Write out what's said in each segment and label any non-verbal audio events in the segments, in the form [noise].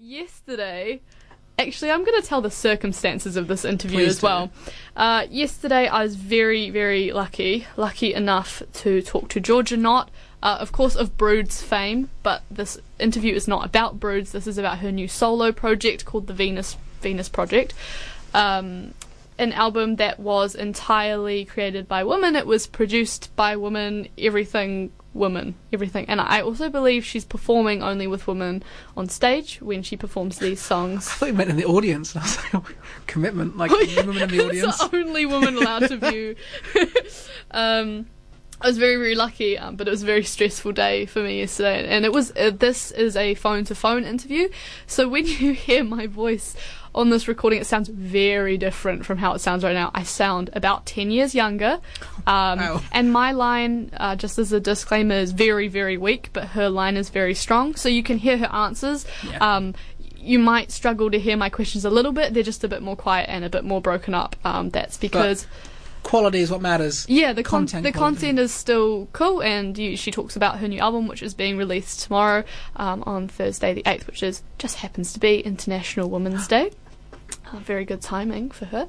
yesterday, actually, I'm going to tell the circumstances of this interview Please as well. Uh, yesterday, I was very, very lucky, lucky enough to talk to Georgia Knott, uh, of course, of Broods fame, but this interview is not about Broods. This is about her new solo project called the Venus Venus Project. Um, an album that was entirely created by women. It was produced by women. Everything women, everything. And I also believe she's performing only with women on stage when she performs these songs. I thought you meant in the audience. [laughs] I was like, commitment, like Oh, yeah, women in the [laughs] audience. The only woman allowed to [laughs] view. um, I was very, very lucky, um, but it was a very stressful day for me yesterday. And it was uh, this is a phone to phone interview, so when you hear my voice on this recording, it sounds very different from how it sounds right now. I sound about ten years younger, um, Wow. and my line, uh, just as a disclaimer, is very, very weak, but her line is very strong. So you can hear her answers. Yeah. Um, you might struggle to hear my questions a little bit. They're just a bit more quiet and a bit more broken up. Um, that's because Quality is what matters. yeah, the con- content the quality. content is still cool, and you, she talks about her new album, which is being released tomorrow um, on Thursday the eighth, which is just happens to be International Women's Day. [gasps] Uh, very good timing for her.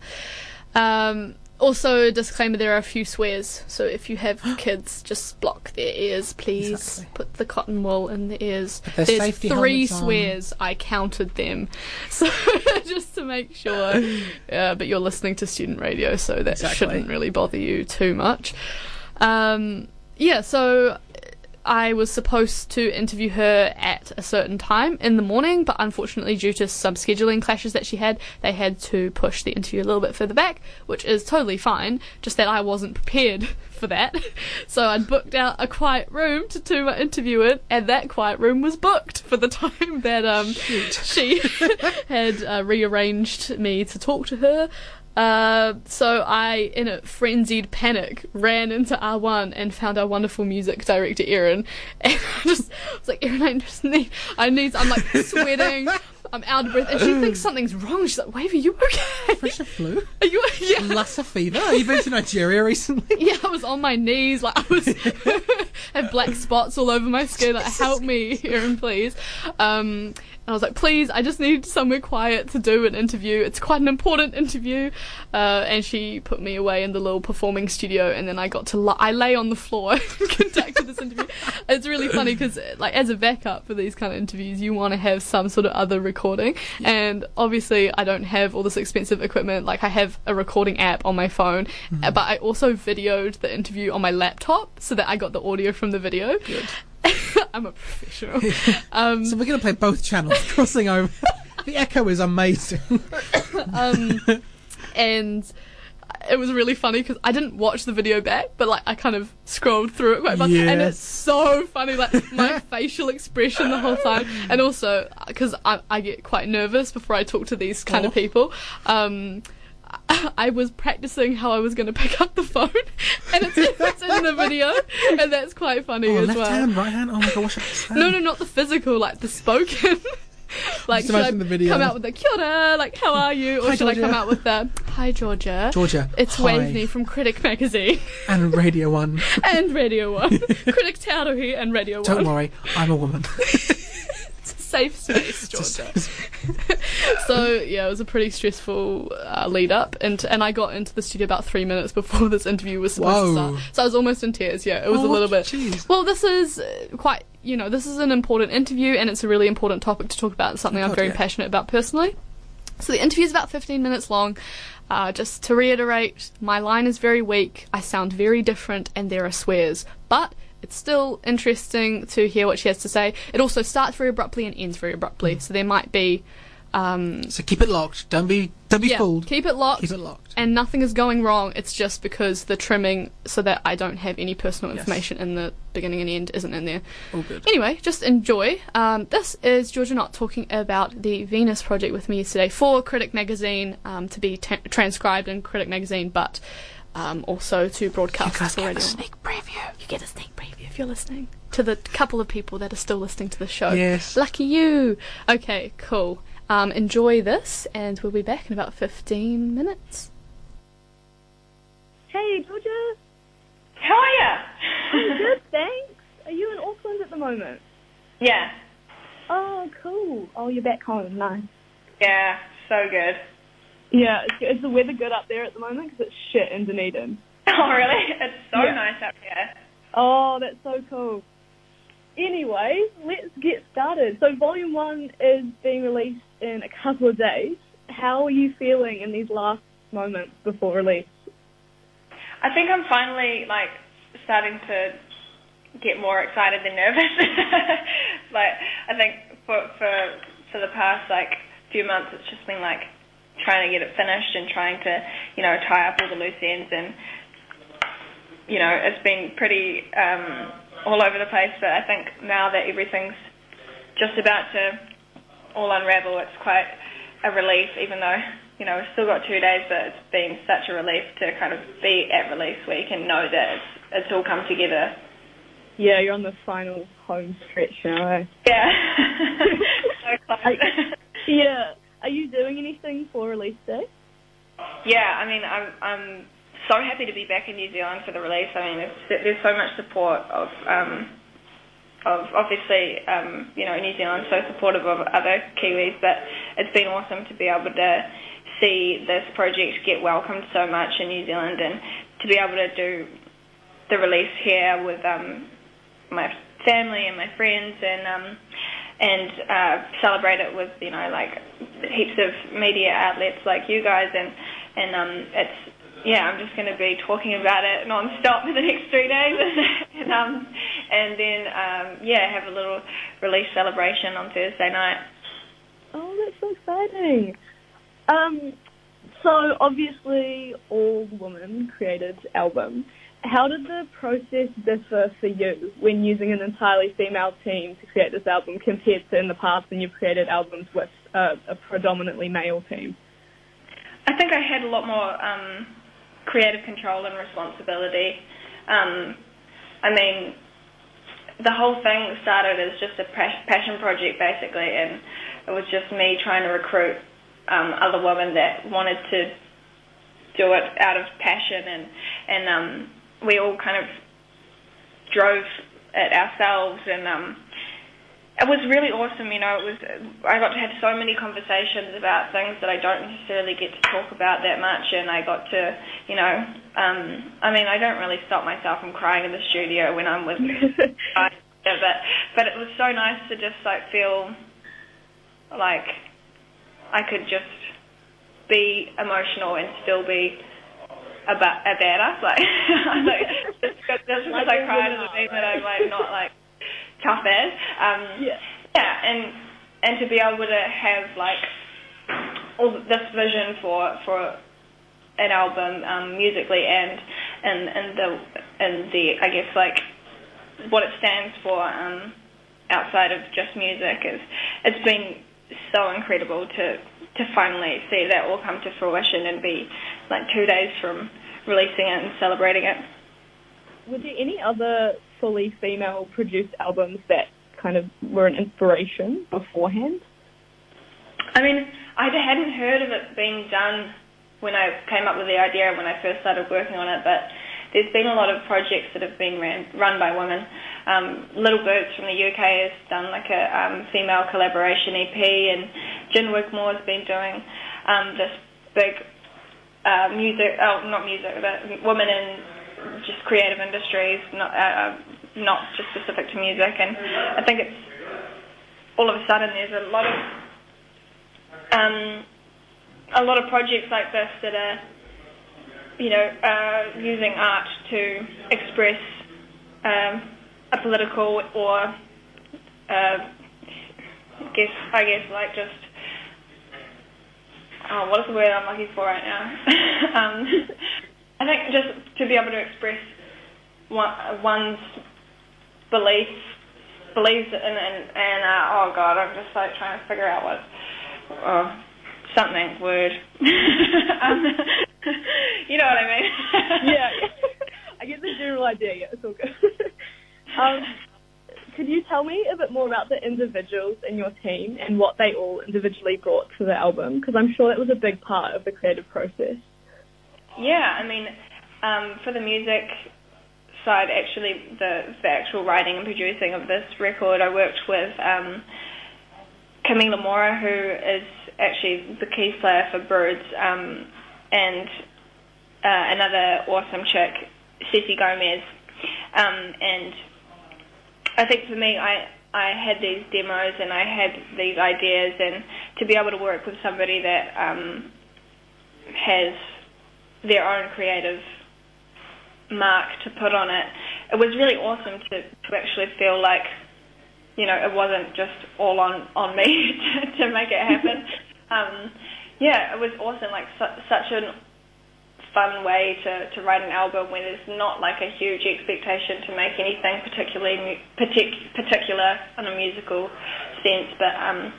Um, also, a disclaimer: there are a few swears, so if you have [gasps] kids, just block their ears, please. Exactly. Put the cotton wool in the ears. There's safety three helmets on. swears. I counted them, [laughs] so [laughs] just to make sure. [laughs] Uh, but you're listening to student radio, so that Exactly. shouldn't really bother you too much. Um, yeah, so I was supposed to interview her at a certain time in the morning, but unfortunately, due to some scheduling clashes that she had, they had to push the interview a little bit further back, which is totally fine. Just that I wasn't prepared [laughs] for that. [laughs] So I'd booked out a quiet room to do my interview in, and that quiet room was booked for the [laughs] time that um, she had uh, rearranged me to talk to her. Uh, so I, in a frenzied panic, ran into R1 and found our wonderful music director Erin, [laughs] and I just was like, Erin, I just need, I need, I'm like [laughs] sweating, I'm out of breath, and she thinks something's wrong. She's like, Wave, are you okay? Fresh a flu? Are you? [laughs] Yeah. Lassa fever? Have you been to Nigeria recently? Yeah, I was on my knees, like I was had black spots all over my skin. Like, help me, Erin, please. Um, and I was like, please, I just need somewhere quiet to do an interview. It's quite an important interview. Uh, and she put me away in the little performing studio, and then I got to li- I lay on the floor [laughs] and conducted this interview. It's really funny because, like, as a backup for these kind of interviews, you want to have some sort of other recording. And obviously, I don't have all this expensive equipment. Like, I have a recording app on my phone, uh, but I also videoed the interview on my laptop so that I got the audio from the video. Good. I'm a professional. [laughs] Um, So we're going to play both channels, [laughs] crossing over. [laughs] The echo is amazing. [coughs] um, and it was really funny because I didn't watch the video back, but like I kind of scrolled through it quite much, and it's so funny, like my facial expression the whole time, and also because I, I get quite nervous before I talk to these kind Oh. of people. Um, I was practicing how I was going to pick up the phone, [laughs] and it's, it's in the video, and that's quite funny Oh, as left well. hand, right hand. Oh my this? [laughs] No, no, not the physical, like the spoken. [laughs] like, Just should I the video. come out with the kia ora, like, how are you? Or Hi, should I come out with the, hi, Georgia. Georgia. It's hi. Waveney from Critic Magazine And Radio 1. and Radio 1. Critic Te Arohi and Radio 1. Don't worry, I'm a woman. A safe space, [laughs] Georgia. [laughs] so, yeah, it was a pretty stressful uh, lead up. And, and I got into the studio about three minutes before [laughs] this interview was supposed Whoa. to start. So I was almost in tears, yeah. It was a Oh, little bit. Jeez. Well, this is uh, quite, you know, this is an important interview and it's a really important topic to talk about. It's something Oh, I'm very yeah. passionate about personally. So the interview is about 15 minutes long. Uh, just to reiterate, my line is very weak. I sound very different and there are swears. But it's still interesting to hear what she has to say. It also starts very abruptly and ends very abruptly. Mm. So there might be. Um, So keep it locked. Don't be don't be yeah, fooled. keep it locked Keep it locked. and nothing is going wrong. It's just because the trimming, so that I don't have any personal Yes. information in the beginning and end, isn't in there. All good. Anyway, just enjoy. Um, this is Georgia Knott talking about the Venus project with me yesterday for Critic Magazine um, to be ta transcribed in Critic Magazine, but um, also to broadcast You guys for get a sneak preview. You get a sneak preview if you're listening. To the couple of people that are still listening to the show. Yes. Lucky you. Okay, cool. Um, enjoy this, and we'll be back in about 15 minutes. Hey, Georgia. How are I'm you? [laughs] good, thanks. Are you in Auckland at the moment? yeah. Oh, cool. Oh, you're back home. Nice. Yeah, so good. Yeah, is, the weather good up there at the moment? Because it's shit in Dunedin. [laughs] Oh, really? It's so Yeah. nice up here. Oh, that's so cool. Anyway, let's get started. So, Volume 1 is being released in a couple of days. How are you feeling in these last moments before release? I think I'm finally like starting to get more excited than nervous. [laughs] like I think for for for the past like few months, it's just been like trying to get it finished and trying to you know tie up all the loose ends and you know it's been pretty um, all over the place. But I think now that everything's just about to all unravel, it's quite a relief. Even though you know we've still got two days, but it's been such a relief to kind of be at release week and know that it's it's all come together. Yeah, you're on the final home stretch now, eh? Yeah. [laughs] so close. [laughs] I- Yeah. Are you doing anything for release day? yeah, I mean, I'm I'm so happy to be back in New Zealand for the release. I mean, there's so much support of um, of obviously um, you know New Zealand so supportive of other Kiwis, but it's been awesome to be able to see this project get welcomed so much in New Zealand and to be able to do the release here with um, my family and my friends and um, and uh, celebrate it with you know like heaps of media outlets like you guys and and um, it's yeah I'm just going to be talking about it non-stop [laughs] for the next three days [laughs] and um, and then um, yeah have a little release celebration on Thursday night. Oh, that's so exciting. Um, so obviously all women created album. How did the process differ for you when using an entirely female team to create this album compared to in the past when you've created albums with uh, a predominantly male team? I think I had a lot more um, creative control and responsibility. Um, I mean, the whole thing started as just a passion project basically, and it was just me trying to recruit um, other women that wanted to do it out of passion, and and um, we all kind of drove it ourselves, and um, it was really awesome. You know, it was I got to have so many conversations about things that I don't necessarily get to talk about that much, and I got to, you know, um, I mean, I don't really stop myself from crying in the studio when I'm with guys, [laughs] but but it was so nice to just like feel like I could just be emotional and still be a, ba- a badass. Like, [laughs] I'm [laughs] like just because, because I cried doesn't mean that I'm like not like tough as. Um, Yeah. yeah, and and to be able to have like all this vision for for an album um, musically and and and the and the I guess like what it stands for um, outside of just music is it's been so incredible to to finally see that all come to fruition and be like two days from releasing it and celebrating it. Were there any other fully female produced albums that kind of were an inspiration beforehand? I mean, I hadn't heard of it being done when I came up with the idea when I first started working on it, but there's been a lot of projects that have been ran, run by women. Um, Little Boots from the UK has done like a um, female collaboration EP, and Gin Wigmore has been doing um, this big uh, music, oh, not music, but women in just creative industries, not uh, not just specific to music. And I think it's all of a sudden there's a lot of um, a lot of projects like this that are, you know, uh, using art to express um, a political or, uh, guess I guess like just, oh, what is the word I'm looking for right now? [laughs] um, I think just to be able to express one, one's beliefs, beliefs, and and, and uh, oh god, I'm just like trying to figure out what. Uh, something word. [laughs] um, [laughs] you know what I mean? yeah, I get the general idea. Yeah, it's all good. um, could you tell me a bit more about the individuals in your team and what they all individually brought to the album? Because I'm sure that was a big part of the creative process. Yeah, I mean, um, for the music side, actually, the, the actual writing and producing of this record, I worked with um, Camila Mora, who is actually the keys player for Broods, um, and uh, another awesome chick, Ceci Gomez. Um, and I think for me, I I had these demos and I had these ideas, and to be able to work with somebody that um, has their own creative mark to put on it, it was really awesome to, to actually feel like, you know, it wasn't just all on, on me [laughs] to, to make it happen. [laughs] um, yeah, it was awesome, like su- such a fun way to, to write an album where there's not like a huge expectation to make anything particularly partic- particular on a musical sense, but um,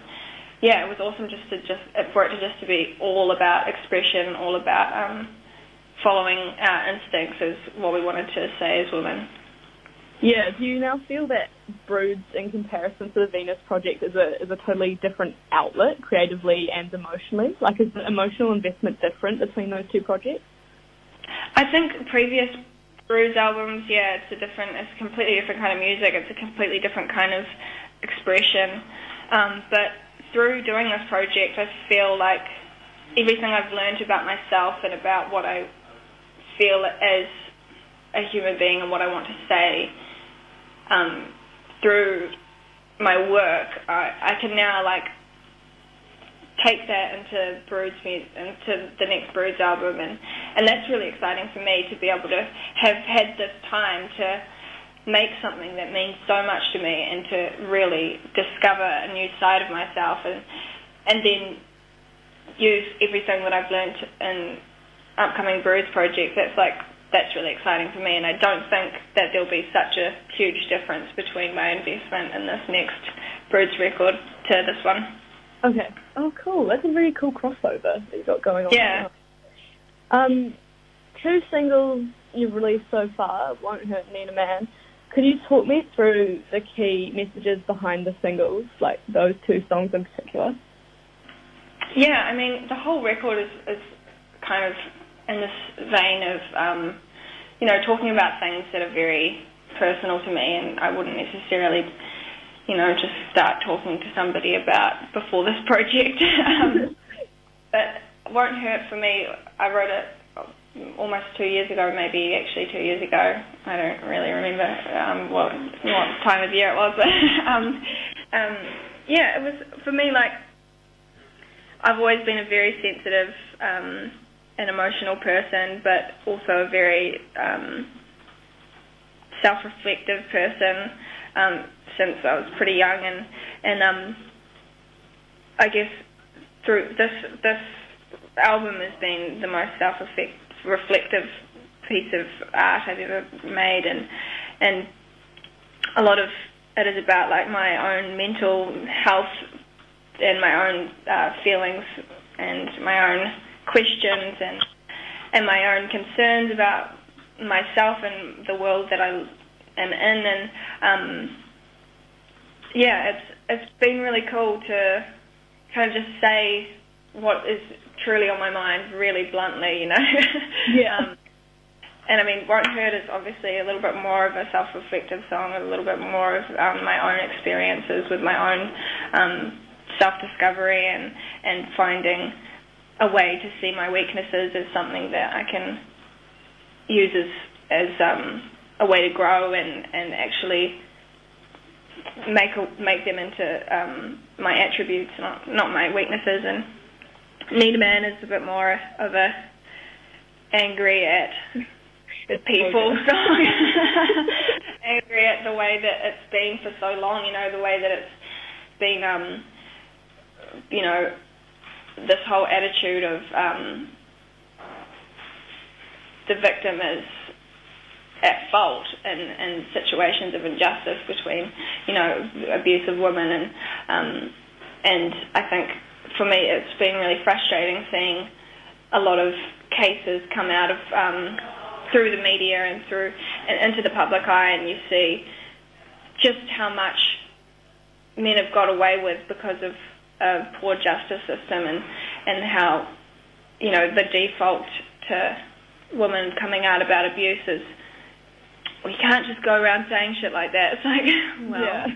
yeah, it was awesome just to just for it to just to be all about expression, all about um, following our instincts is what we wanted to say as women. Yeah, do you now feel that Broods, in comparison to the Venus project, is a is a totally different outlet, creatively and emotionally? Like, is the emotional investment different between those two projects? I think previous Broods albums, yeah, it's a different, it's a completely different kind of music. It's a completely different kind of expression. Um, but through doing this project, I feel like everything I've learned about myself and about what I feel as a human being and what I want to say um, through my work, I, I can now like take that into Broods into the next Broods album, and and that's really exciting for me to be able to have had this time to make something that means so much to me and to really discover a new side of myself and and then use everything that I've learned in upcoming Broods projects. That's like that's really exciting for me, and I don't think that there'll be such a huge difference between my investment in this next Broods record to this one. Okay. Oh, cool. That's a really cool crossover that you've got going on. Yeah. Um, two singles you've released so far, Won't Hurt Need a Man. Could you talk me through the key messages behind the singles, like those two songs in particular? Yeah, I mean, the whole record is, is kind of in this vein of, um, you know, talking about things that are very personal to me, and I wouldn't necessarily, you know, just start talking to somebody about before this project. [laughs] um, but Won't Hurt for me, I wrote it almost two years ago, maybe actually two years ago. I don't really remember um, what what time of year it was, [laughs] but um, um, yeah, it was for me like I've always been a very sensitive um, and emotional person, but also a very um, self-reflective person um, since I was pretty young, and um, I guess through this this album has been the most self-reflective piece of art I've ever made, and and a lot of it is about like my own mental health and my own uh, feelings and my own questions and and my own concerns about myself and the world that I am in, and um, yeah, it's it's been really cool to kind of just say what is truly on my mind really bluntly, you know. [laughs] Yeah. um, and I mean, Won't Hurt is obviously a little bit more of a self-reflective song, a little bit more of um, my own experiences with my own um, self-discovery and, and finding a way to see my weaknesses as something that I can use as, as um, a way to grow and, and actually make make them into um, my attributes, not not my weaknesses. And Need a Man is a bit more of a angry at the people [laughs] song. [laughs] angry at the way that it's been for so long, you know, the way that it's been, um, you know, this whole attitude of um, the victim is at fault in, in situations of injustice between, you know, abuse of women and um, and I think for me it's been really frustrating seeing a lot of cases come out of um, through the media and through and into the public eye, and you see just how much men have got away with because of a poor justice system, and and how you know the default to women coming out about abuse is we can't just go around saying shit like that. It's like, [laughs] well, Yeah.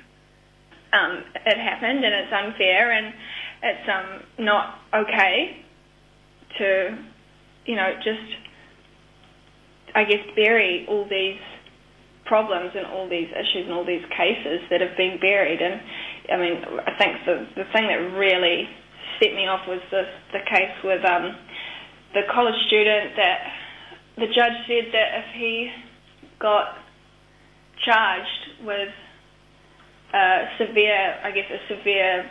um, it happened and it's unfair and it's um, not okay to, you know, just, I guess, bury all these problems and all these issues and all these cases that have been buried. And I mean, I think the the thing that really set me off was the the case with um, the college student that the judge said that if he got charged with a severe, I guess, a severe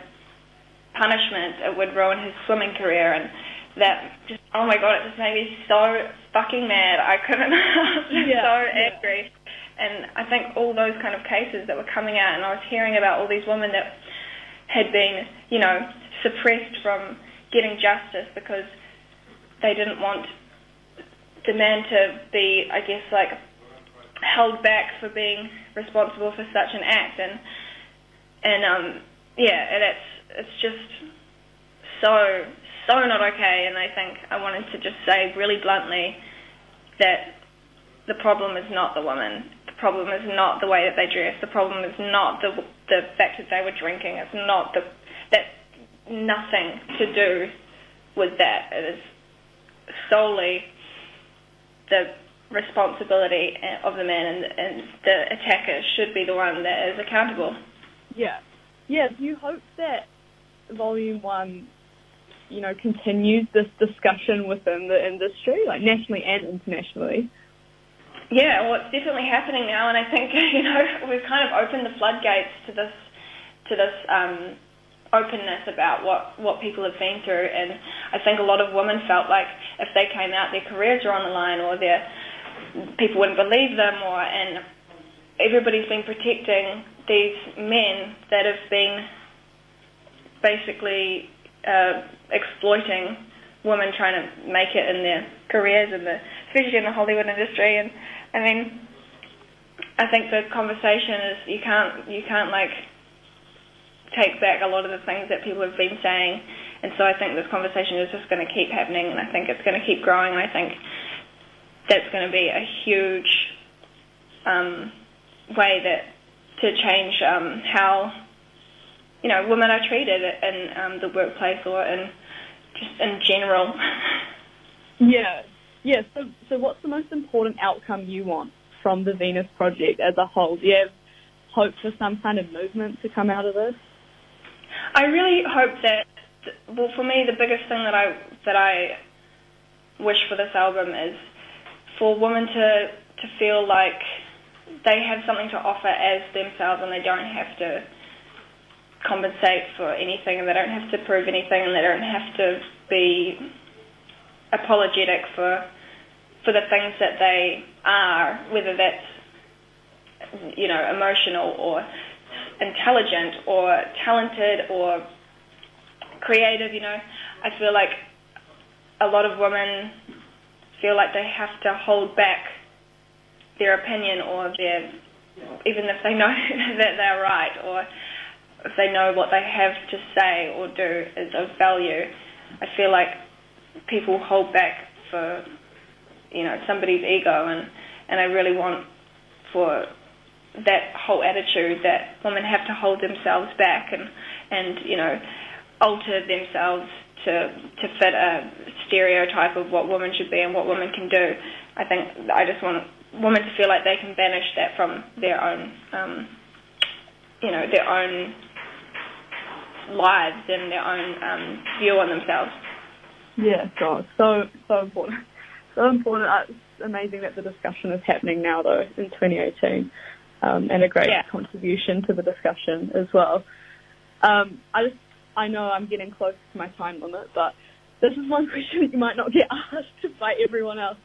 punishment, it would ruin his swimming career. And that just, oh my god, it just made me so fucking mad. I couldn't, [laughs] yeah, so angry. And I think all those kind of cases that were coming out, and I was hearing about all these women that had been, you know, suppressed from getting justice because they didn't want the man to be, I guess, like held back for being responsible for such an act, and and um, yeah, and it's it's just so so not okay. And I think I wanted to just say really bluntly that the problem is not the woman The problem is not the way that they dress. The problem is not the the fact that they were drinking. It's not the that nothing to do with that. It is solely the responsibility of the man, and, and the attacker should be the one that is accountable. Yeah, yeah. Do you hope that Volume One, you know, continues this discussion within the industry, like nationally and internationally? Yeah, well, it's definitely happening now, and I think [laughs] you know we've kind of opened the floodgates to this to this um, openness about what what people have been through, and I think a lot of women felt like if they came out, their careers are on the line, or their people wouldn't believe them, or and everybody's been protecting these men that have been basically uh, exploiting women trying to make it in their careers, in the especially in the Hollywood industry, and I mean, I think the conversation is you can't you can't like take back a lot of the things that people have been saying, and so I think this conversation is just going to keep happening, and I think it's going to keep growing, and I think that's going to be a huge um, way that to change um, how you know women are treated in um, the workplace or in just in general. [laughs] Yeah, yeah, so, so what's the most important outcome you want from the Venus Project as a whole? Do you have hope for some kind of movement to come out of this? I really hope that, well, for me, the biggest thing that I that I wish for this album is for women to to feel like they have something to offer as themselves and they don't have to compensate for anything and they don't have to prove anything and they don't have to be apologetic for for the things that they are, whether that's you know emotional or intelligent or talented or creative. You know, I feel like a lot of women feel like they have to hold back their opinion or their even if they know [laughs] that they're right or if they know what they have to say or do is of value. I feel like people hold back for you know somebody's ego, and and I really want for that whole attitude that women have to hold themselves back and and you know alter themselves to to fit a stereotype of what women should be and what women can do. I think I just want women to feel like they can banish that from their own um, you know their own lives and their own um, view on themselves. Yeah, God, so so important so important. Uh, it's amazing that the discussion is happening now, though, in 2018, um, and a great yeah. contribution to the discussion as well. Um, I just, I know I'm getting close to my time limit, but this is one [laughs] question that you might not get [laughs] asked by everyone else.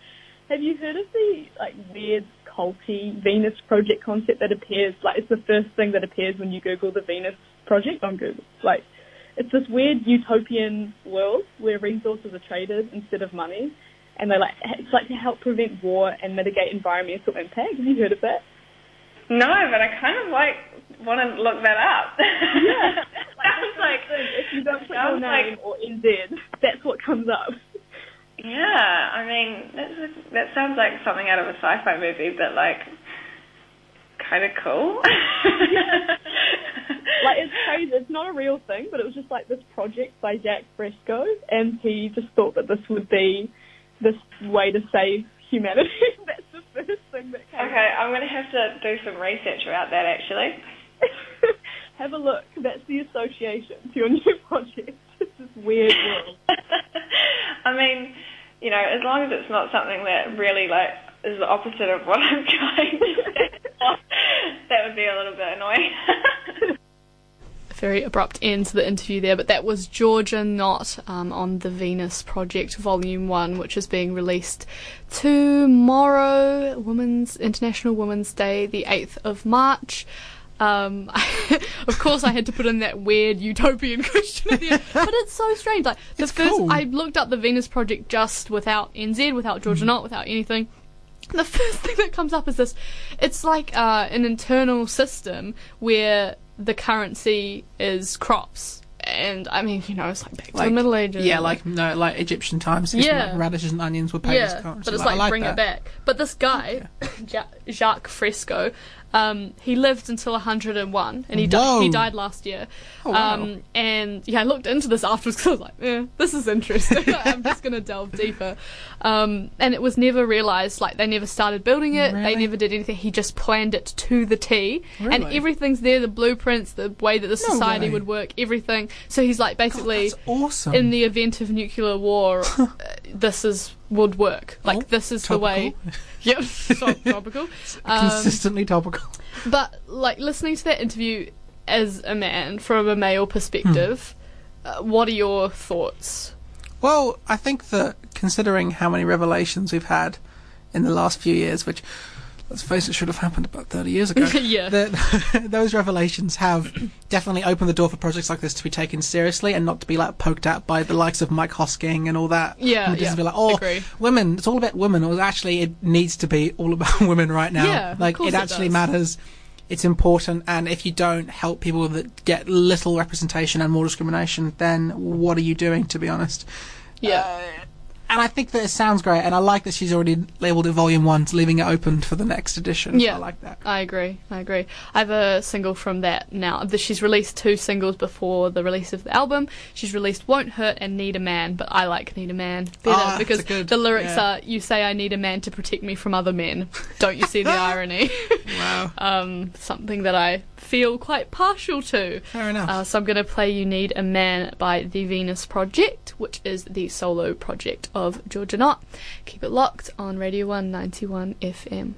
Have you heard of the like weird culty Venus project concept that appears like it's the first thing that appears when you Google the Venus project on Google? Like it's this weird utopian world where resources are traded instead of money and they like it's like to help prevent war and mitigate environmental impact. Have you heard of that? No, but I kind of like want to look that up. Yeah, sounds like if [laughs] you don't put your name like, or NZ, that's what comes up. Yeah, I mean that's a, that sounds like something out of a sci-fi movie, but like kind of cool. [laughs] [laughs] like it's crazy. It's not a real thing, but it was just like this project by Jacque Fresco, and he just thought that this would be this way to save humanity. That's the first thing that came. Okay, I'm going to have to do some research about that actually. Have a look. That's the association to your new [laughs] project. It's this weird world. [laughs] I mean, you know, as long as it's not something that really like is the opposite of what I'm [laughs] trying to say, that would be a little bit annoying. very abrupt end to the interview there, but that was Georgia Knott um, on the Venus Project Volume 1, which is being released tomorrow, Women's International Women's Day, the 8th of March. Um, [laughs] of course, I had to put in that weird utopian [laughs] question at the end, but it's so strange. Like the It's first, cool. I looked up the Venus Project just without NZ, without Georgia Knott without anything. The [laughs] first thing that comes up is this. It's like uh, an internal system where the currency is crops, and I mean, you know, it's like back to the Middle Ages. Yeah, like no, like Egyptian times. Yeah. like radishes and onions were paid as yeah, currency. but it's I like, bring that. it back. But this guy, Ja- Jacque Fresco, um, he lived until 101, and he di- he died last year. Oh, wow. Um, and yeah, I looked into this afterwards because I was like, eh, this is interesting. [laughs] I'm just gonna delve deeper. Um, and it was never realized. Like they never started building it. They never did anything. He just planned it to the T, and everything's there. The blueprints, the way that the society would work, everything. So he's like basically That's awesome. in the event of nuclear war, [laughs] uh, this is would work. Like Oh, this is topical. the way. [laughs] Yep, so [laughs] topical. Um, Consistently topical. but like listening to that interview as a man from a male perspective, uh, what are your thoughts? Well, I think that considering how many revelations we've had in the last few years, which let's face it, should have happened about 30 years ago. [laughs] Yeah. that [laughs] those revelations have definitely opened the door for projects like this to be taken seriously and not to be like poked at by the likes of Mike Hosking and all that. Yeah, and just yeah, be like, oh, agree. women. It's all about women. Or actually, it needs to be all about [laughs] women right now. Yeah, like it it actually does. matters. It's important, and if you don't help people that get little representation and more discrimination, then what are you doing? To be honest. Yeah, uh, And I think that it sounds great, and I like that she's already labelled it Volume One, leaving it open for the next edition. Yeah. I like that. I agree. I agree. I have a single from that now. She's released two singles before the release of the album. She's released "Won't Hurt" and "Need a Man," but I like "Need a Man" better Ah, because good- the lyrics yeah. are "You say I need a man to protect me from other men." Don't you see the [laughs] irony? Wow. [laughs] um, something that I feel quite partial to. Fair enough. Uh, so I'm going to play "You Need a Man" by the Venus Project, which is the solo project of Georgia Knott. Keep it locked on Radio 191 FM.